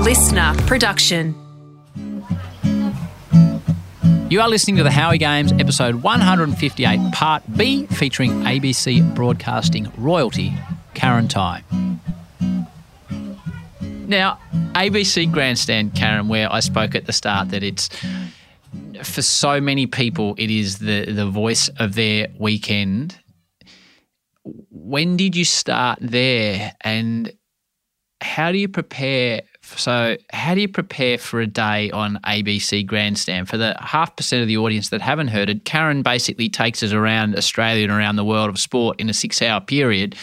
listener production. You are listening to the Howie Games, episode 158, part B, featuring ABC Broadcasting royalty Karen Tighe. Now, ABC Grandstand, Karen, where I spoke at the start that it's for so many people, it is the the voice of their weekend. When did you start there, and how do you prepare? So, how do you prepare for a day on ABC Grandstand? For the half percent of the audience that haven't heard it, Karen basically takes us around Australia and around the world of sport in a six hour period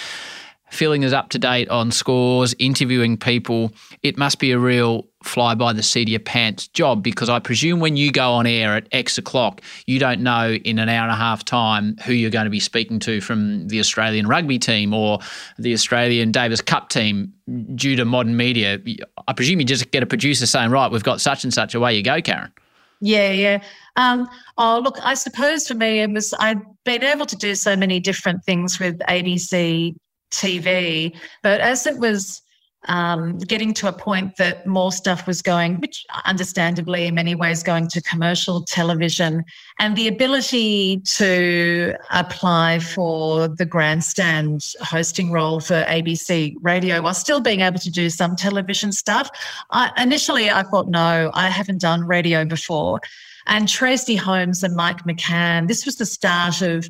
filling us up to date on scores, interviewing people. It must be a real fly by the seat of your pants job because I presume when you go on air at X o'clock, you don't know in an hour and a half time who you're going to be speaking to from the Australian rugby team or the Australian Davis Cup team due to modern media. I presume you just get a producer saying, right, we've got such and such away you go, Karen. Yeah, yeah. Um, oh, look, I suppose for me, it was I'd been able to do so many different things with ABC TV. But as it was um, getting to a point that more stuff was going, which understandably in many ways going to commercial television, and the ability to apply for the grandstand hosting role for ABC radio while still being able to do some television stuff. I, initially, I thought, no, I haven't done radio before. And Tracey Holmes and Mike McCann, this was the start of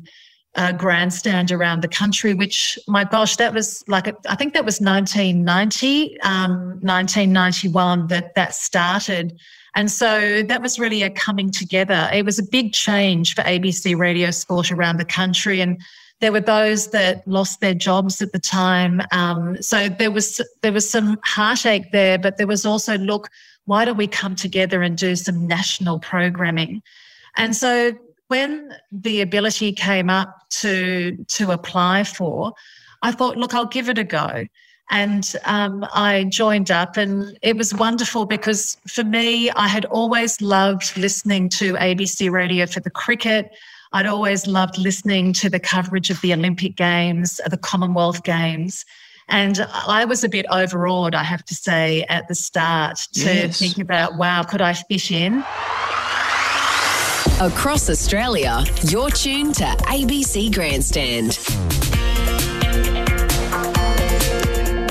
uh, grandstand around the country, which, my gosh, that was like, I think that was 1990, um, 1991 that that started. And so that was really a coming together. It was a big change for ABC Radio Sport around the country. And there were those that lost their jobs at the time. Um, so there was there was some heartache there, but there was also look, why don't we come together and do some national programming? And so when the ability came up to to apply for, I thought, look, I'll give it a go. And um, I joined up, and it was wonderful because for me, I had always loved listening to ABC Radio for the cricket. I'd always loved listening to the coverage of the Olympic Games, the Commonwealth Games. And I was a bit overawed, I have to say, at the start to yes. think about, wow, could I fit in? Across Australia, you're tuned to ABC Grandstand.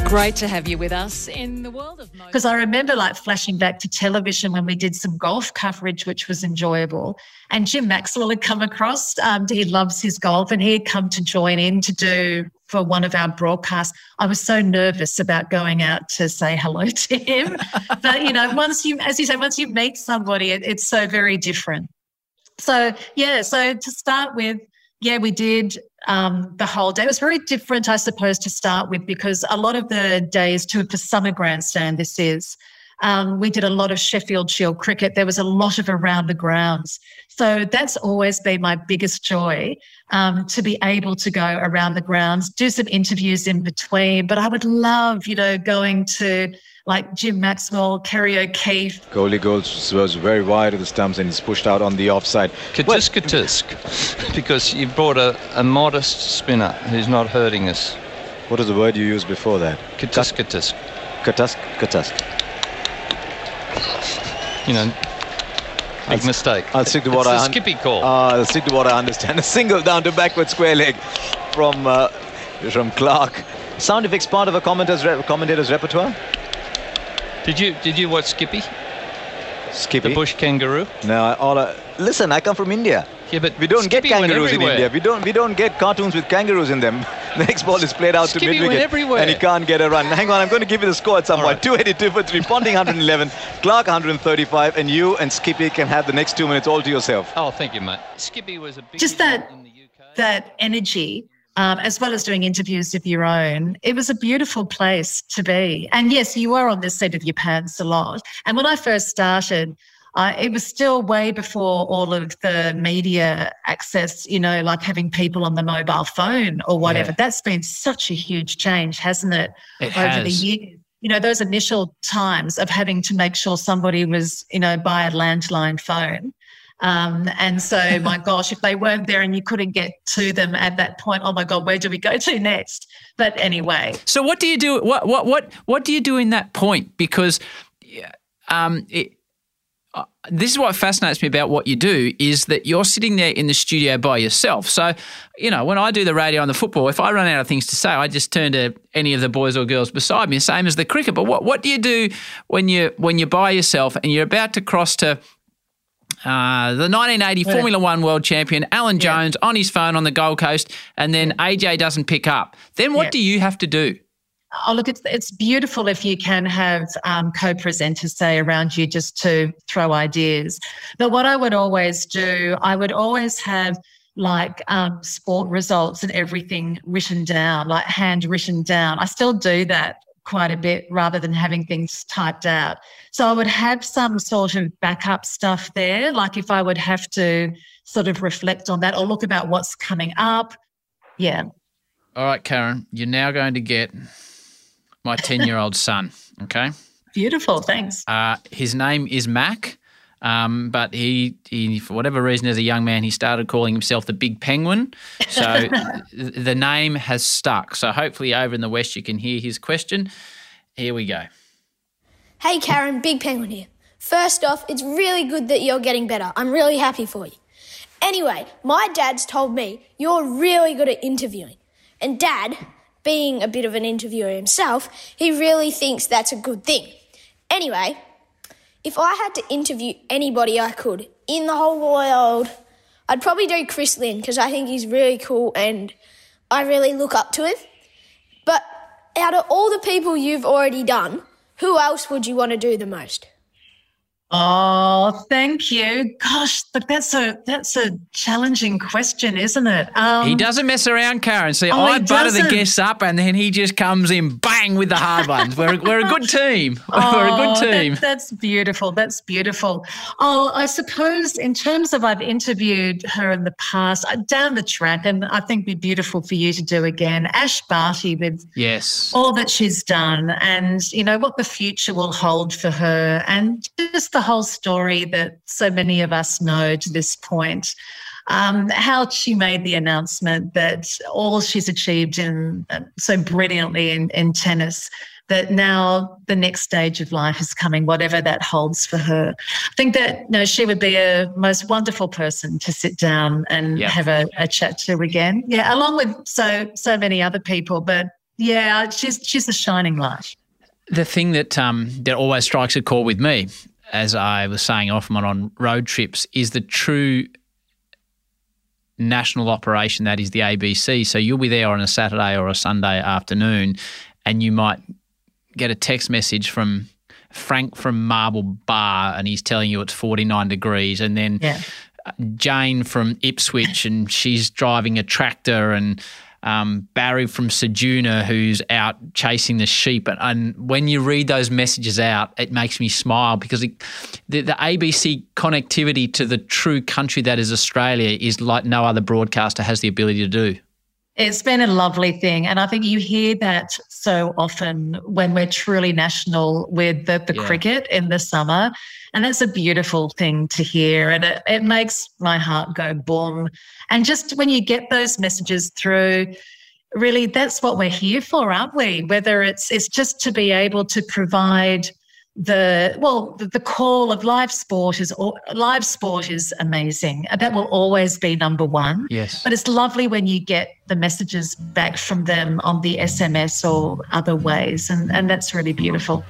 Great to have you with us in the world of because I remember like flashing back to television when we did some golf coverage, which was enjoyable. And Jim Maxwell had come across. Um, he loves his golf, and he had come to join in to do for one of our broadcasts. I was so nervous about going out to say hello to him, but you know, once you, as you say, once you meet somebody, it, it's so very different. So, yeah, so to start with, yeah, we did um, the whole day. It was very different, I suppose, to start with because a lot of the days, to for summer grandstand, this is. Um, we did a lot of Sheffield Shield cricket. There was a lot of around the grounds. So that's always been my biggest joy um, to be able to go around the grounds, do some interviews in between. But I would love, you know, going to like Jim Maxwell, Kerry O'Keeffe. Goalie goes was very wide of the stumps and he's pushed out on the offside. Katisk Katisk, because you brought a, a modest spinner who's not hurting us. What is the word you used before that? Katisk Katisk. Katisk Katisk. You know, Big mistake. I'll stick to what it's I. Un- Skippy call. Uh, I'll stick to what I understand. A single down to backward square leg from uh, from Clarke. Sound effects part of a commentator's, re- commentator's repertoire. Did you did you watch Skippy? Skippy. The bush kangaroo. No, I, all I, listen. I come from India. Yeah, but we don't Skippy get kangaroos in India. We don't we don't get cartoons with kangaroos in them. The next ball is played out Skippy to mid wicket, and he can't get a run. Hang on, I'm going to give you the score at some point. Right. 282 for three, Ponting 111, Clarke 135, and you and Skippy can have the next two minutes all to yourself. Oh, thank you, mate. Skippy was a big just that that energy um, as well as doing interviews of your own. It was a beautiful place to be. And yes, you were on the seat of your pants a lot. And when I first started, uh, it was still way before all of the media access, you know, like having people on the mobile phone or whatever. Yeah. That's been such a huge change, hasn't it, it over has. the years? You know, those initial times of having to make sure somebody was, you know, by a landline phone. Um, and so, my gosh, if they weren't there and you couldn't get to them at that point, oh my God, where do we go to next? But anyway. So what do you do? What what what what do you do in that point? Because um, it, this is what fascinates me about what you do is that you're sitting there in the studio by yourself. So, you know, when I do the radio on the football, if I run out of things to say, I just turn to any of the boys or girls beside me, same as the cricket. But what, what do you do when you when you're by yourself and you're about to cross to uh, the 1980 yeah. Formula One world champion Alan Jones yeah. on his phone on the Gold Coast, and then AJ doesn't pick up. Then what yeah. do you have to do? Oh, look, it's it's beautiful if you can have um, co-presenters say around you just to throw ideas. But what I would always do, I would always have like um, sport results and everything written down, like hand written down. I still do that quite a bit rather than having things typed out. So I would have some sort of backup stuff there, like if I would have to sort of reflect on that or look about what's coming up. Yeah. All right, Karen, you're now going to get my 10 year old son. Okay. Beautiful. Thanks. Uh, his name is Mac. Um, but he, he, for whatever reason, as a young man, he started calling himself the Big Penguin. So the name has stuck. So hopefully, over in the West, you can hear his question. Here we go. Hey, Karen, Big Penguin here. First off, it's really good that you're getting better. I'm really happy for you. Anyway, my dad's told me you're really good at interviewing. And dad, being a bit of an interviewer himself, he really thinks that's a good thing. Anyway, if I had to interview anybody I could in the whole world, I'd probably do Chris Lynn because I think he's really cool and I really look up to him. But out of all the people you've already done, who else would you want to do the most? Oh, thank you. Gosh, but that's a that's a challenging question, isn't it? Um, he doesn't mess around, Karen. See, oh, I butter the guests up, and then he just comes in bang with the hard ones. We're we're a good team. Oh, we're a good oh, team. That, that's beautiful. That's beautiful. Oh, I suppose in terms of I've interviewed her in the past uh, down the track, and I think it'd be beautiful for you to do again. Ash Barty with yes all that she's done, and you know what the future will hold for her, and just the whole story that so many of us know to this point. Um, how she made the announcement that all she's achieved in uh, so brilliantly in, in tennis that now the next stage of life is coming, whatever that holds for her. I think that you know, she would be a most wonderful person to sit down and yep. have a, a, chat to again. Yeah, along with so so many other people. But yeah, she's she's a shining light. The thing that um, that always strikes a chord with me as I was saying often on road trips, is the true national operation that is the ABC. So you'll be there on a Saturday or a Sunday afternoon, and you might get a text message from Frank from Marble Bar, and he's telling you it's 49 degrees, and then yeah. Jane from Ipswich, and she's driving a tractor, and um, Barry from Ceduna who's out chasing the sheep. And, and, when you read those messages out, it makes me smile because it, the, the, ABC connectivity to the true country that is Australia is like no other broadcaster has the ability to do. It's been a lovely thing. And I think you hear that so often when we're truly national with the, the yeah. cricket in the summer. And that's a beautiful thing to hear. And it, it makes my heart go boom. And just when you get those messages through, really that's what we're here for, aren't we? Whether it's it's just to be able to provide the well the, the call of live sport is live sport is amazing. That will always be number one. Yes. But it's lovely when you get the messages back from them on the sms or other ways and and that's really beautiful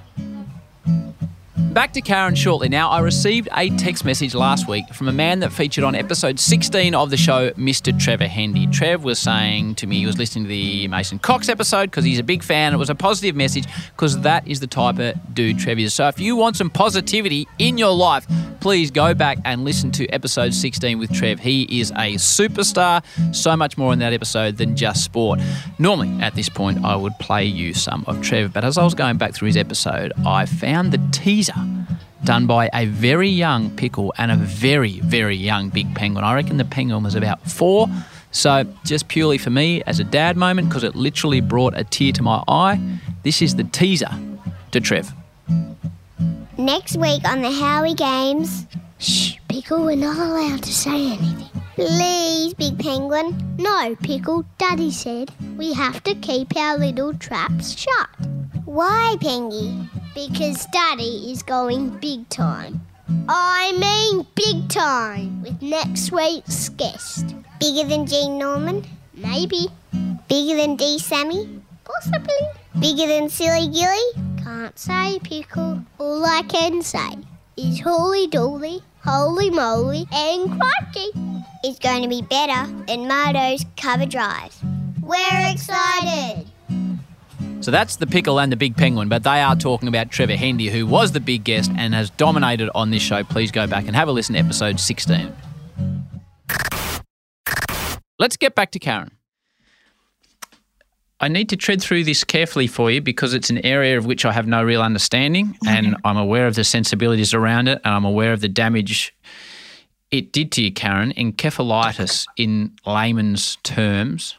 Back to Karen shortly. Now, I received a text message last week from a man that featured on episode 16 of the show, Mr. Trevor Hendy. Trev was saying to me he was listening to the Mason Cox episode because he's a big fan. It was a positive message because that is the type of dude Trev is. So if you want some positivity in your life, please go back and listen to episode 16 with Trev. He is a superstar. So much more in that episode than just sport. Normally, at this point, I would play you some of Trev, but as I was going back through his episode, I found the teaser teaser done by a very young pickle and a very, very young big penguin. I reckon the penguin was about four. So, just purely for me as a dad moment, because it literally brought a tear to my eye, this is the teaser to Trev. Next week on the Howie Games. Shh, Pickle, we're not allowed to say anything. Please, Big Penguin. No, Pickle, Daddy said we have to keep our little traps shut. Why, Pengy? Because Daddy is going big time. I mean big time with next week's guest. Bigger than Gene Norman? Maybe. Bigger than D Sammy? Possibly. Bigger than Silly Gilly? Can't say, Pickle. All I can say is Holy Dolly, Holy Moly, and Crikey. It's going to be better than Mardo's cover drives. We're excited! So that's the pickle and the big penguin, but they are talking about Trevor Hendy, who was the big guest and has dominated on this show. Please go back and have a listen to episode 16. Let's get back to Karen. I need to tread through this carefully for you because it's an area of which I have no real understanding and I'm aware of the sensibilities around it and I'm aware of the damage it did to you, Karen. Encephalitis, in layman's terms,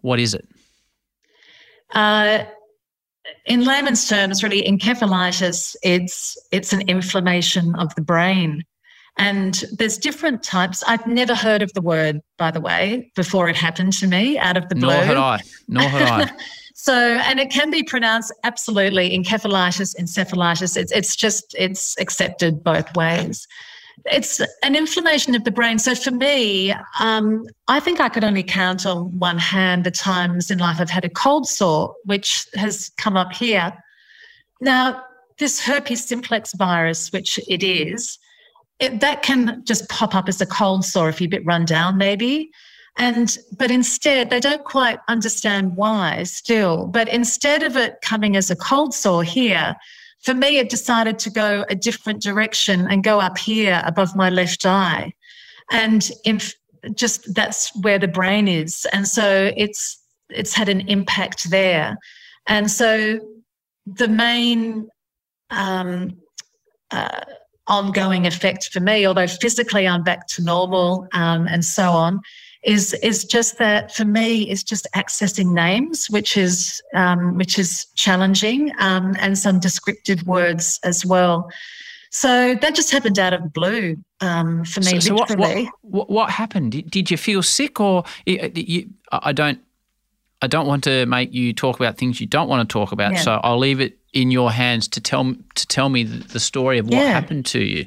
what is it? Uh, in layman's terms, really, encephalitis, it's it's an inflammation of the brain. And there's different types. I've never heard of the word, by the way, before it happened to me out of the blue. Nor had I. Nor had I. So, and it can be pronounced absolutely encephalitis, encephalitis. It's, it's just, it's accepted both ways. It's an inflammation of the brain. So for me, um, I think I could only count on one hand the times in life I've had a cold sore, which has come up here. Now, this herpes simplex virus, which it is, it, that can just pop up as a cold sore if you're a bit run down, maybe. And but instead, they don't quite understand why still. But instead of it coming as a cold sore here, for me, it decided to go a different direction and go up here above my left eye. And in, just that's where the brain is. And so it's it's had an impact there. And so the main um, uh, ongoing effect for me, although physically I'm back to normal um, and so on, is is just that for me is just accessing names, which is um, which is challenging, um, and some descriptive words as well. So that just happened out of blue um, for me. So, so what, literally. what, what, happened? Did, did you feel sick, or you, I don't I don't want to make you talk about things you don't want to talk about. Yeah. So I'll leave it in your hands to tell to tell me the, the story of what Yeah. happened to you.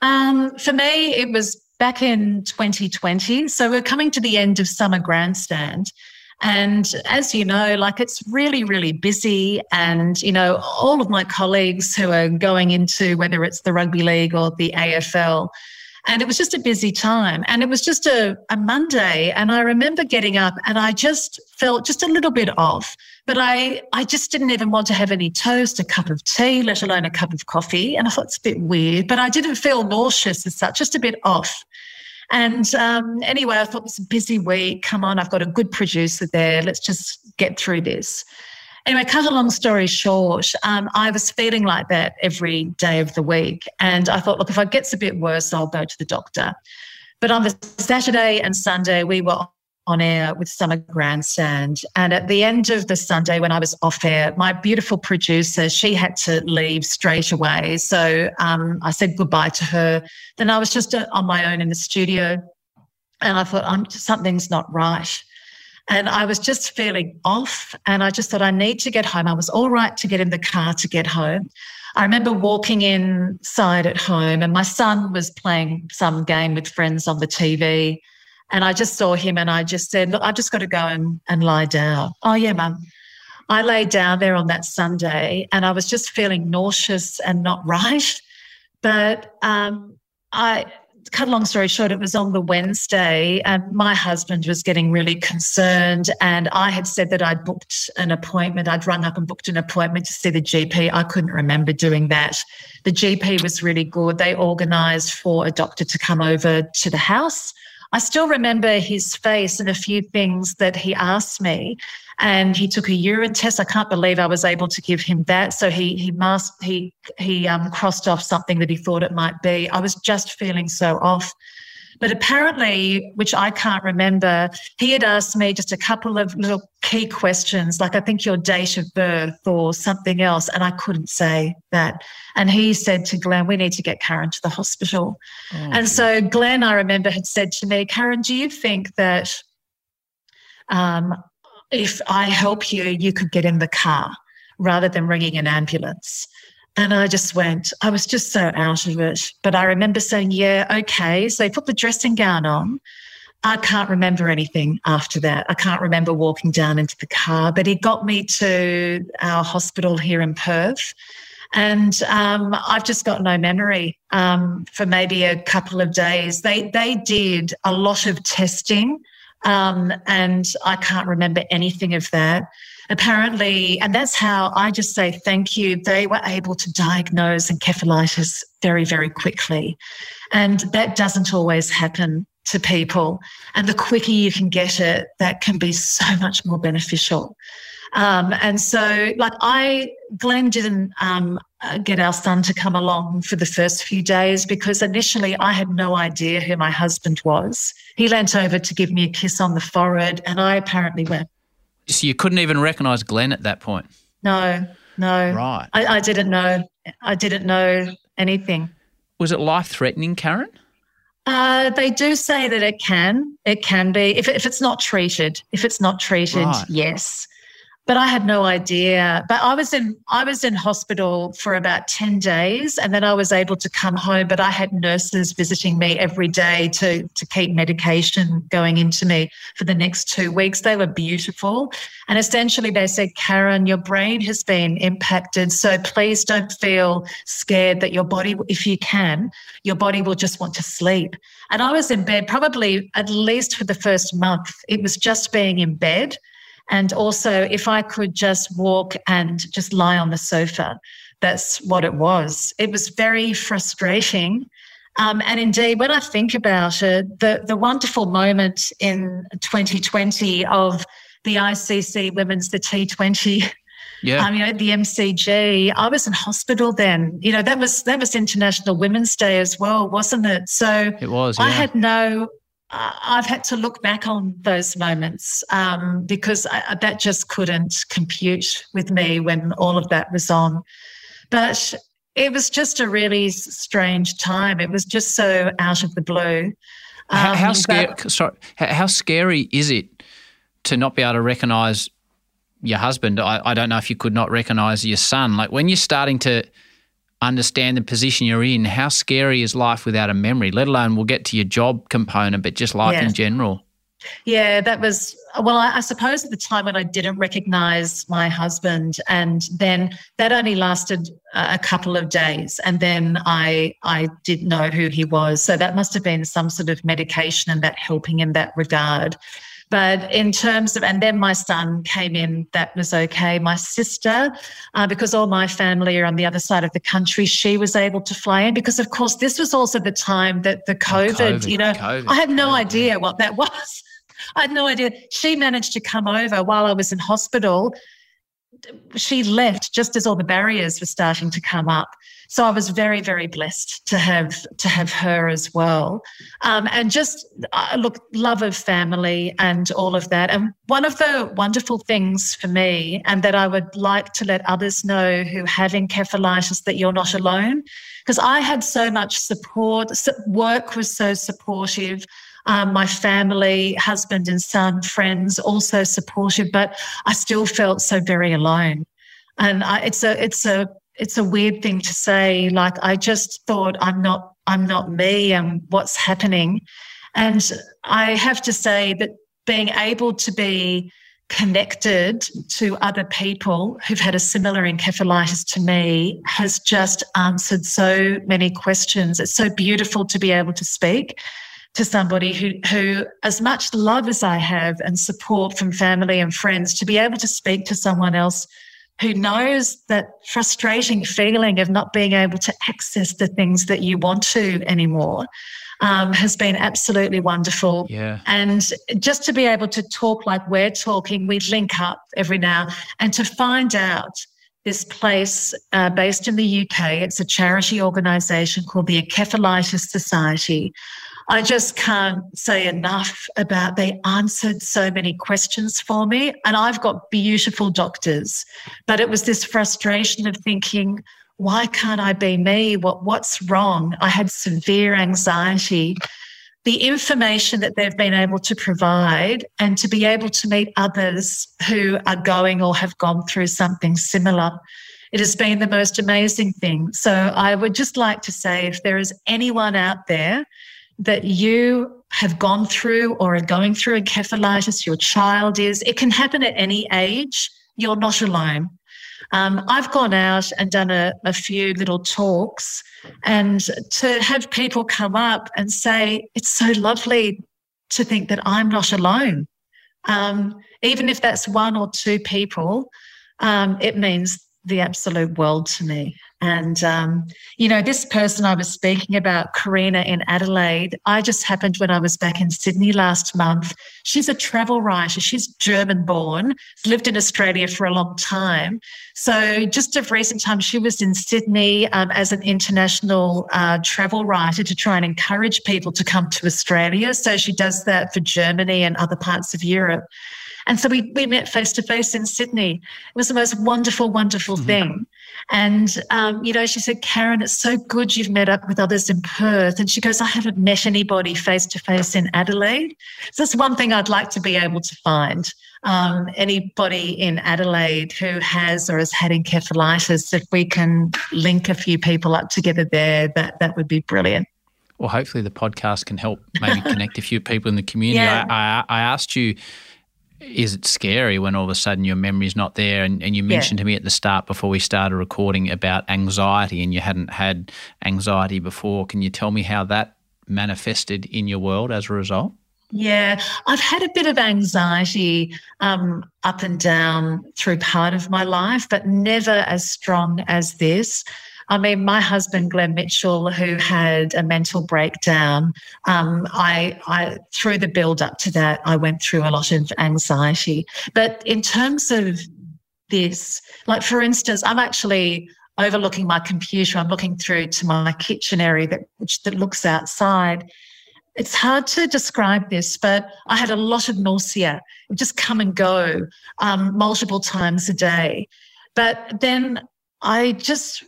Um, for me, it was back in 2020. So we're coming to the end of summer grandstand. And as you know, like it's really, really busy. And, you know, all of my colleagues who are going into whether it's the rugby league or the AFL, and it was just a busy time. And it was just a, a Monday. And I remember getting up and I just felt just a little bit off. But I, I just didn't even want to have any toast, a cup of tea, let alone a cup of coffee. And I thought it's a bit weird, but I didn't feel nauseous as such, just a bit off. And um, anyway, I thought it's a busy week. Come on, I've got a good producer there. Let's just get through this. Anyway, cut a long story short, um, I was feeling like that every day of the week. And I thought, look, if it gets a bit worse, I'll go to the doctor. But on the Saturday and Sunday, we were on air with Summer Grandstand. And at the end of the Sunday, when I was off air, my beautiful producer, she had to leave straight away. So um, I said goodbye to her. Then I was just uh, on my own in the studio. And I thought, I'm, something's not right. And I was just feeling off. And I just thought, I need to get home. I was all right to get in the car to get home. I remember walking inside at home, and my son was playing some game with friends on the TV. And I just saw him and I just said, Look, I've just got to go and, and lie down. Oh, yeah, mum. I lay down there on that Sunday and I was just feeling nauseous and not right. But um, I, cut a long story short, it was on the Wednesday, and my husband was getting really concerned. And I had said that I'd booked an appointment. I'd rung up and booked an appointment to see the GP. I couldn't remember doing that. The GP was really good. They organised for a doctor to come over to the house. I still remember his face and a few things that he asked me. And he took a urine test. I can't believe I was able to give him that. So he he masked, he he um, crossed off something that he thought it might be. I was just feeling so off. But apparently, which I can't remember, he had asked me just a couple of little key questions, like I think your date of birth or something else, and I couldn't say that. And he said to Glenn, "We need to get Karen to the hospital." and so Glenn, I remember, had said to me, "Karen, do you think that um, if I help you, you could get in the car?" rather than ringing an ambulance. And I just went, I was just so out of it. But I remember saying, yeah, okay. So he put the dressing gown on. I can't remember anything after that. I can't remember walking down into the car, but he got me to our hospital here in Perth. And um, I've just got no memory um, for maybe a couple of days. They they did a lot of testing, um, and I can't remember anything of that apparently, and that's how I just say thank you. They were able to diagnose encephalitis very, very quickly. And that doesn't always happen to people. And the quicker you can get it, that can be so much more beneficial. Um, and so, like, I, Glenn didn't um, get our son to come along for the first few days because initially I had no idea who my husband was. He leant over to give me a kiss on the forehead, and I apparently went, so you couldn't even recognise Glenn at that point. No, no. Right. I, I didn't know. I didn't know anything. Was it life threatening, Karen? Uh, they do say that it can. It can be if, if it's not treated. If it's not treated, right. yes but I had no idea. But I was in I was in hospital for about 10 days and then I was able to come home. But I had nurses visiting me every day to, to keep medication going into me for the next two weeks. They were beautiful. And essentially they said, Karen, your brain has been impacted. So please don't feel scared that your body, if you can, your body will just want to sleep. And I was in bed probably at least for the first month. It was just being in bed and also, if I could just walk and just lie on the sofa, that's what it was. It was very frustrating. Um, and indeed, when I think about it, the, the wonderful moment in 2020 of the ICC Women's, the T20 yeah. Um, you know, the MCG. I was in hospital then. You know, that was that was International Women's Day as well, wasn't it? So it was. Yeah. I had no I've had to look back on those moments um, because I, that just couldn't compute with me when all of that was on. But it was just a really strange time. It was just so out of the blue. Um, how, how scary? Sorry, how scary is it to not be able to recognise your husband? I, I don't know if you could not recognise your son. Like when you're starting to understand the position you're in. How scary is life without a memory? Let alone we'll get to your job component, but just life yeah. in general. Yeah, that was well. I, I, suppose at the time when I didn't recognize my husband, and then that only lasted a couple of days, and then I I did know who he was. So that must have been some sort of medication and that helping in that regard. But in terms of, and then my son came in, that was okay. My sister, uh, because all my family are on the other side of the country, she was able to fly in because, of course, this was also the time that the COVID, oh, COVID you know, COVID, I had no COVID. idea what that was. I had no idea. She managed to come over while I was in hospital. She left just as all the barriers were starting to come up. So I was very, very blessed to have to have her as well, um, and just uh, look, love of family and all of that. And one of the wonderful things for me, and that I would like to let others know who have encephalitis, that you're not alone, because I had so much support. Work was so supportive. Um, my family, husband and son, friends, also supportive, but I still felt so very alone. And I, it's a it's a it's a weird thing to say. Like I just thought I'm not I'm not me and what's happening. And I have to say that being able to be connected to other people who've had a similar encephalitis to me has just answered so many questions. It's so beautiful to be able to speak to somebody who, who, as much love as I have and support from family and friends, to be able to speak to someone else who knows that frustrating feeling of not being able to access the things that you want to anymore um, has been absolutely wonderful. Yeah. And just to be able to talk like we're talking, we link up every now and to find out this place uh, based in the UK, it's a charity organisation called the Encephalitis Society, I just can't say enough about they answered so many questions for me. And I've got beautiful doctors, but it was this frustration of thinking, why can't I be me? What what's wrong? I had severe anxiety. the information that they've been able to provide and to be able to meet others who are going or have gone through something similar. It has been the most amazing thing. So I would just like to say if there is anyone out there that you have gone through or are going through encephalitis, your child is, it can happen at any age. You're not alone. Um, I've gone out and done a, a few little talks, and to have people come up and say, it's so lovely to think that I'm not alone. Um, even if that's one or two people, um, it means the absolute world to me. And, um, you know, this person I was speaking about, Karina in Adelaide, I just happened when I was back in Sydney last month. She's a travel writer. She's German born, lived in Australia for a long time. So, just of recent times, she was in Sydney um, as an international uh, travel writer to try and encourage people to come to Australia. So, she does that for Germany and other parts of Europe. And so we, we met face to face in Sydney. It was the most wonderful, wonderful mm-hmm. thing. And, um, you know, she said, Karen, it's so good you've met up with others in Perth. And she goes, I haven't met anybody face to face in Adelaide. So that's one thing I'd like to be able to find. Um, anybody in Adelaide who has or has had encephalitis, if we can link a few people up together there, that, that would be brilliant. Well, hopefully the podcast can help maybe connect a few people in the community. Yeah. I, I, I asked you is it scary when all of a sudden your memory's not there? And, and you mentioned yeah. to me at the start before we started recording about anxiety, and you hadn't had anxiety before. Can you tell me how that manifested in your world as a result? Yeah, I've had a bit of anxiety um, up and down through part of my life, but never as strong as this. I mean, my husband, Glenn Mitchell, who had a mental breakdown, um, I, I, through the build up to that, I went through a lot of anxiety. But in terms of this, like for instance, I'm actually overlooking my computer. I'm looking through to my kitchen area that, which, that looks outside. It's hard to describe this, but I had a lot of nausea. It just come and go um, multiple times a day. But then I just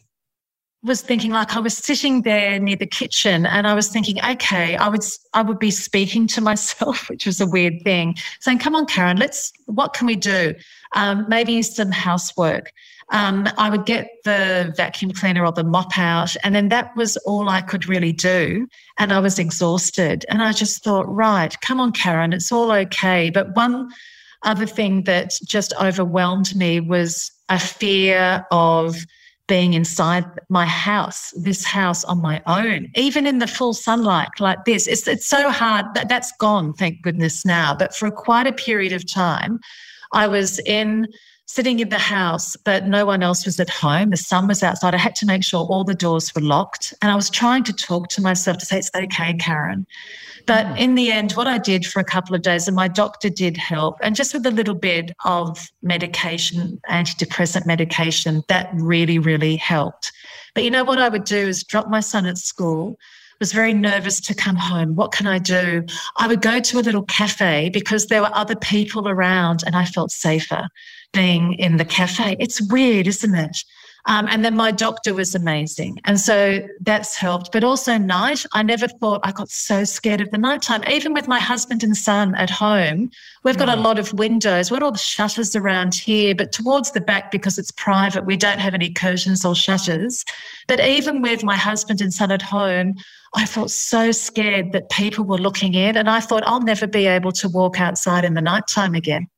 was thinking like I was sitting there near the kitchen and I was thinking, okay, I would I would be speaking to myself, which was a weird thing, saying, "Come on, Karen, let's. What can we do? Um, maybe some housework." Um, I would get the vacuum cleaner or the mop out, and then that was all I could really do. And I was exhausted, and I just thought, right, come on, Karen, it's all okay. But one other thing that just overwhelmed me was a fear of being inside my house, this house on my own, even in the full sunlight like this. It's, it's so hard. That, that's gone, thank goodness now. But for quite a period of time, I was in sitting in the house, but no one else was at home. The sun was outside. I had to make sure all the doors were locked. And I was trying to talk to myself to say, it's okay, Karen. But mm. in the end, what I did for a couple of days, and my doctor did help, and just with a little bit of medication, antidepressant medication, that really, really helped. But you know what I would do is drop my son at school, was very nervous to come home. What can I do? I would go to a little cafe because there were other people around and I felt safer being in the cafe. It's weird, isn't it? Um, and then my doctor was amazing. And so that's helped. But also, night, I never thought I got so scared of the nighttime. Even with my husband and son at home, we've got a lot of windows. We've got all the shutters around here, but towards the back, because it's private, we don't have any curtains or shutters. But even with my husband and son at home, I felt so scared that people were looking in. And I thought, I'll never be able to walk outside in the nighttime again.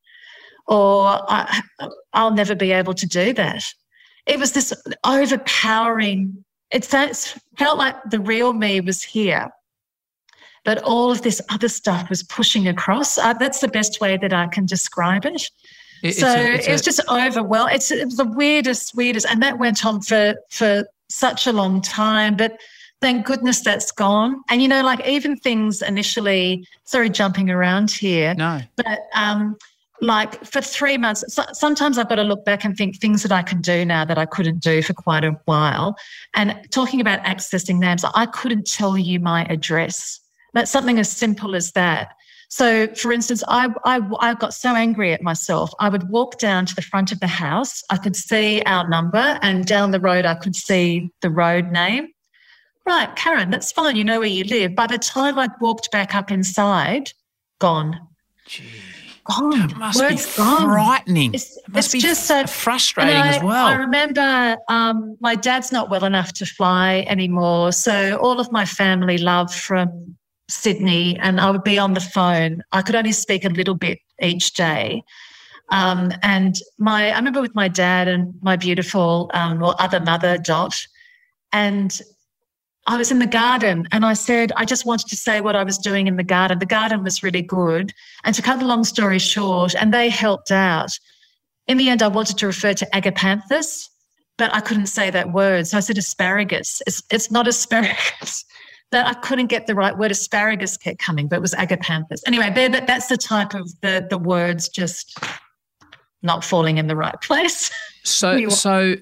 Or I, I'll never be able to do that it was this overpowering, it felt like the real me was here. But all of this other stuff was pushing across. Uh, that's the best way that I can describe it. it so a, it was a, just overwhelming. It's, it was the weirdest, weirdest, and that went on for for such a long time. But thank goodness that's gone. And you know, like even things initially, sorry, jumping around here. No. But um, like for three months, so sometimes I've got to look back and think things that I can do now that I couldn't do for quite a while. And talking about accessing names, I couldn't tell you my address. That's something as simple as that. So, for instance, I, I, I got so angry at myself. I would walk down to the front of the house. I could see our number, and down the road, I could see the road name. right, Karen, that's fine. You know where you live. By the time I'd walked back up inside, gone. Gone. It must Words be gone. frightening. It's, it must it's be just so frustrating I, as well. I remember um, my dad's not well enough to fly anymore. So all of my family love from Sydney, and I would be on the phone. I could only speak a little bit each day. Um, and my, I remember with my dad and my beautiful um, or other mother, Dot, and I was in the garden and I said, I just wanted to say what I was doing in the garden. The garden was really good. And to cut the long story short, and they helped out. In the end, I wanted to refer to agapanthus, but I couldn't say that word. So I said asparagus. It's, it's not asparagus. But I couldn't get the right word. Asparagus kept coming, but it was agapanthus. Anyway, there, that, that's the type of the, the words just not falling in the right place. So, so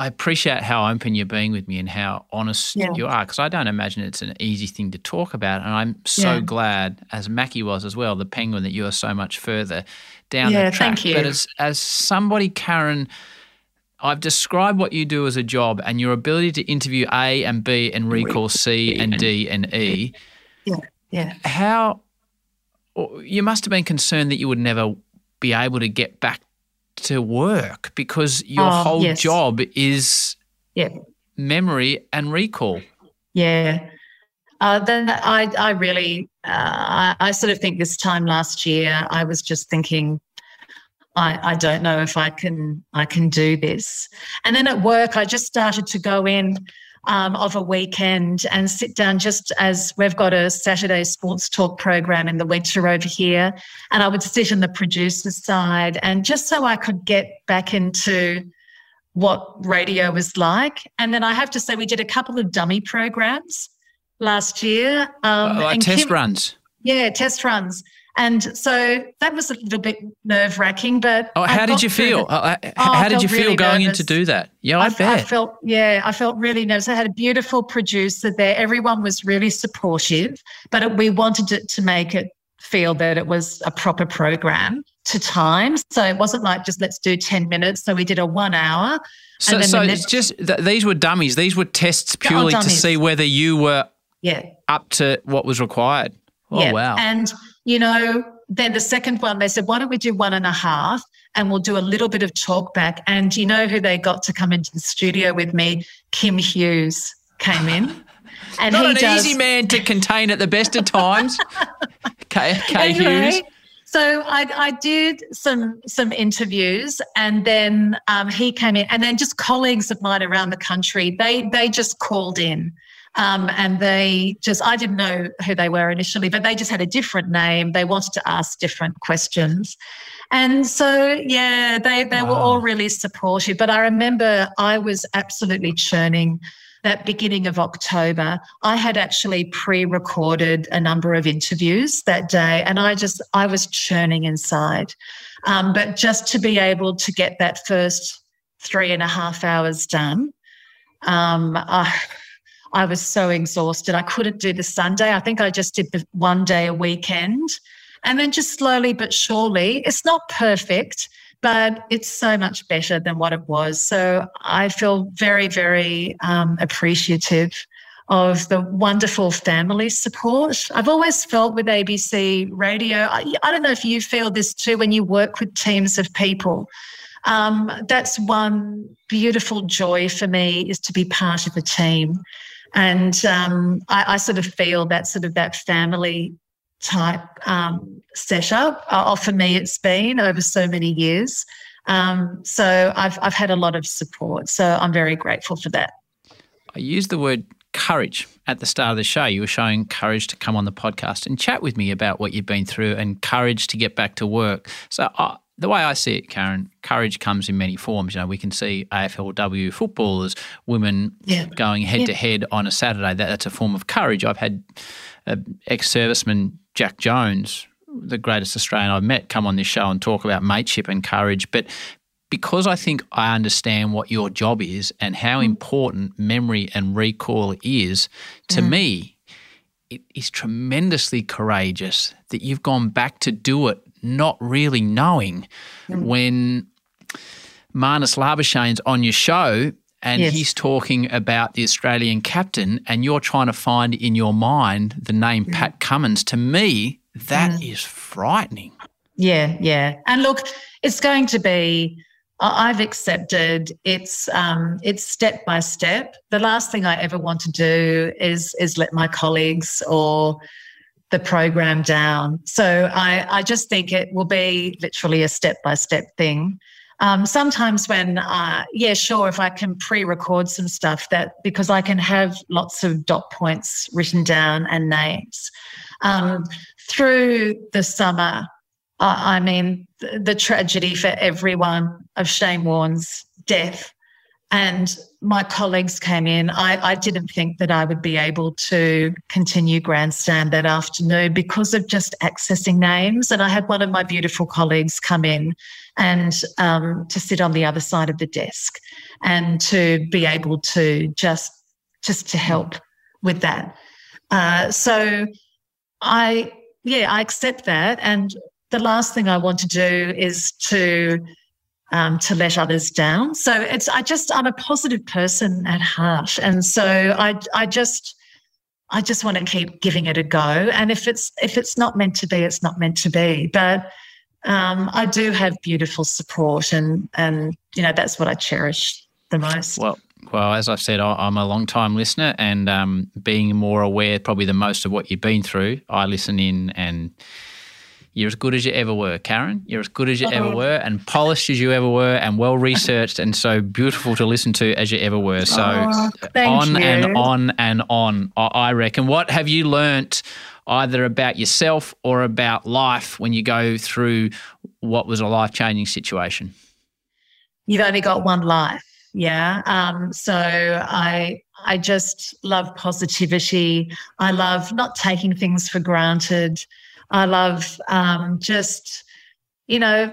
I appreciate how open you're being with me and how honest Yeah. you are, because I don't imagine it's an easy thing to talk about. And I'm so Yeah. glad, as Mackie was as well, the penguin, that you are so much further down Yeah, the track. thank you. But as as somebody, Karen. I've described what you do as a job and your ability to interview A and B and recall C and D and E. yeah. Yeah. How you must have been concerned that you would never be able to get back to work because your Oh, whole yes. job is Yeah. memory and recall. Yeah. Uh, then I, I really, uh, I, I sort of think this time last year, I was just thinking, I, I don't know if I can, I can do this. And then at work, I just started to go in um, of a weekend and sit down just as we've got a Saturday sports talk program in the winter over here. And I would sit on the producer's side and just so I could get back into what radio was like. And then I have to say, we did a couple of dummy programs last year. Um, like and test Kim- runs. Yeah, test runs. And so that was a little bit nerve wracking, but Oh, how did you feel? it. Uh, Oh, how did you feel really going in to do that? Yeah, I, I, bet. I felt, yeah, I felt really nervous. I had a beautiful producer there. Everyone was really supportive, but it, we wanted it to make it feel that it was a proper program to time. So it wasn't like just let's do 10 minutes. So we did a one hour. so, and then so it's next- just th- these were dummies. These were tests oh, purely to see whether you were Yeah. up to what was required. Oh yeah. wow! And, you know, then the second one, they said, why don't we do one and a half and we'll do a little bit of talk back. And you know who they got to come into the studio with me? Kim Hughes came in. And Not he an does, easy man to contain at the best of times. K, K Anyway, Hughes. So I, I did some some interviews, and then um, he came in, and then just colleagues of mine around the country, they they just called in, um, and they just I didn't know who they were initially, but they just had a different name. They wanted to ask different questions, and so yeah, they they were all really supportive. But I remember I was absolutely churning that beginning of October, I had actually pre-recorded a number of interviews that day, and I just I was churning inside. Um, but just to be able to get that first three and a half hours done, um, I, I was so exhausted. I couldn't do the Sunday. I think I just did the one day a weekend, and then just slowly but surely, it's not perfect but it's so much better than what it was. So I feel very, very um, appreciative of the wonderful family support. I've always felt with ABC radio, I, I don't know if you feel this too when you work with teams of people. Um, that's one beautiful joy for me is to be part of a team. And um, I, I sort of feel that sort of that family type um, setup. Uh, for me, it's been over so many years. Um, so I've I've had a lot of support. So I'm very grateful for that. I used the word courage at the start of the show. You were showing courage to come on the podcast and chat with me about what you've been through and courage to get back to work. So, uh, the way I see it, Karen, courage comes in many forms. You know, we can see AFLW footballers, women Yeah. going head to head on a Saturday. That, that's a form of courage. I've had uh, ex-serviceman Jack Jones, the greatest Australian I've met, come on this show and talk about mateship and courage. But because I think I understand what your job is and how important memory and recall is, to me, it is tremendously courageous that you've gone back to do it not really knowing when Marnus Labuschagne's on your show and Yes. he's talking about the Australian captain, and you're trying to find in your mind the name Mm. Pat Cummins. To me, that is frightening. Yeah, yeah. And look, it's going to be. I've accepted it's um, it's step by step. The last thing I ever want to do is is let my colleagues or the program down. So I I just think it will be literally a step by step thing. Um, sometimes when uh, yeah sure if I can pre-record some stuff that because I can have lots of dot points written down and names um, through the summer. I mean, the, the tragedy for everyone of Shane Warne's death. And my colleagues came in. I, I didn't think that I would be able to continue Grandstand that afternoon because of just accessing names. And I had one of my beautiful colleagues come in and um, to sit on the other side of the desk and to be able to just just to help with that. Uh, so I yeah, I accept that. And the last thing I want to do is to um, to let others down. So it's I just I'm a positive person at heart, and so I I just I just want to keep giving it a go. And if it's if it's not meant to be, it's not meant to be. But um, I do have beautiful support, and and you know that's what I cherish the most. Well, well, as I've said, I'm a long time listener, and um, being more aware, probably the most of what you've been through, I listen in, and you're as good as you ever were, Karen. You're as good as you ever were, and polished as you ever were, and well researched, and so beautiful to listen to as you ever were. So Oh, on and on and on. I I reckon. What have you learnt? Either about yourself or about life when you go through what was a life changing situation. you've only got one life yeah um, so i i just love positivity i love not taking things for granted i love um, just you know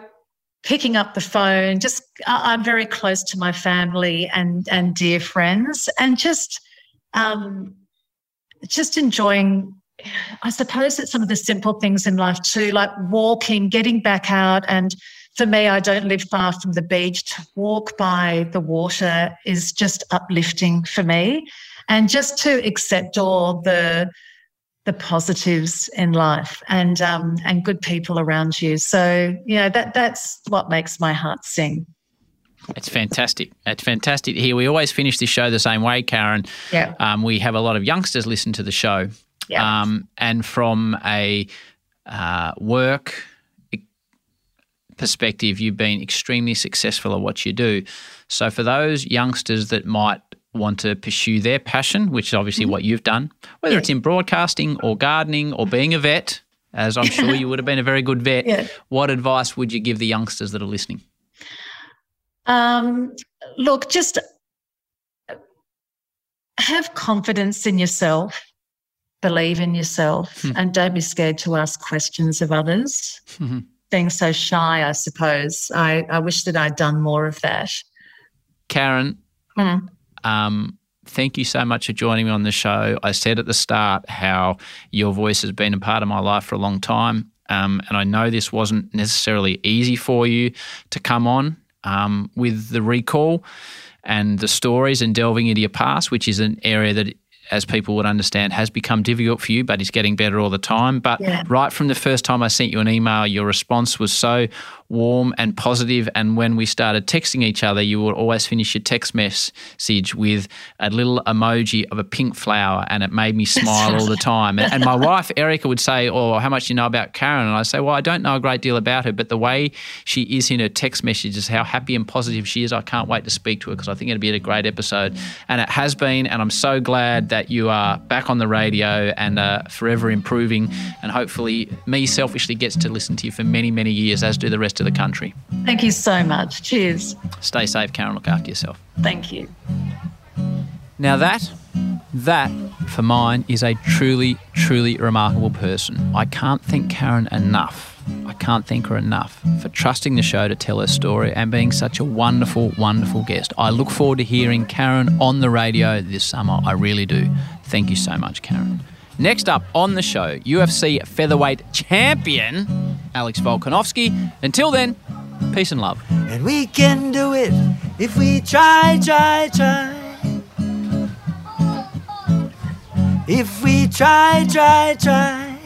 picking up the phone just i'm very close to my family and and dear friends and just um, just enjoying i suppose it's some of the simple things in life too like walking getting back out and for me, I don't live far from the beach. To walk by the water is just uplifting for me, and just to accept all the the positives in life and um, and good people around you. So you know that that's what makes my heart sing. It's fantastic. It's fantastic to hear. We always finish this show the same way, Karen. Yeah. Um, we have a lot of youngsters listen to the show. Yeah. Um, and from a uh, work perspective, you've been extremely successful at what you do. So for those youngsters that might want to pursue their passion, which is obviously what you've done, whether it's in broadcasting or gardening or being a vet, as I'm sure you would have been a very good vet, Yeah. what advice would you give the youngsters that are listening? Um, look, just have confidence in yourself, believe in yourself, and don't be scared to ask questions of others. Mhm. Being so shy, I suppose. I, I wish that I'd done more of that. Karen, Mm. Um, thank you so much for joining me on the show. I said at the start how your voice has been a part of my life for a long time. Um, and I know this wasn't necessarily easy for you to come on um, with the recall and the stories and delving into your past, which is an area that, as people would understand, has become difficult for you, but is getting better all the time. But Yeah. right from the first time I sent you an email, your response was so warm and positive. And when we started texting each other, you would always finish your text message with a little emoji of a pink flower, and it made me smile all the time. And, and my wife Erica would say, "Oh, how much do you know about Karen?" And I say, "Well, I don't know a great deal about her, but the way she is in her text messages, how happy and positive she is, I can't wait to speak to her because I think it'll be a great episode." And it has been, and I'm so glad that you are back on the radio and uh, forever improving, and hopefully, me selfishly gets to listen to you for many, many years, as do the rest of the country. Thank you so much. Cheers. Stay safe, Karen. Look after yourself. Thank you. Now that that for mine is a truly, truly remarkable person. I can't thank Karen enough. I can't thank her enough for trusting the show to tell her story and being such a wonderful, wonderful guest. I look forward to hearing Karen on the radio this summer. I really do. Thank you so much, Karen. Next up on the show, UFC featherweight champion Alex Volkanovski. Until then, peace and love. And we can do it if we try, try, try. If we try, try, try.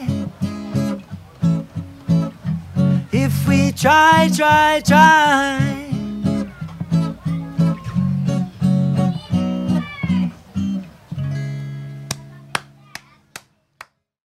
If we try, try, try.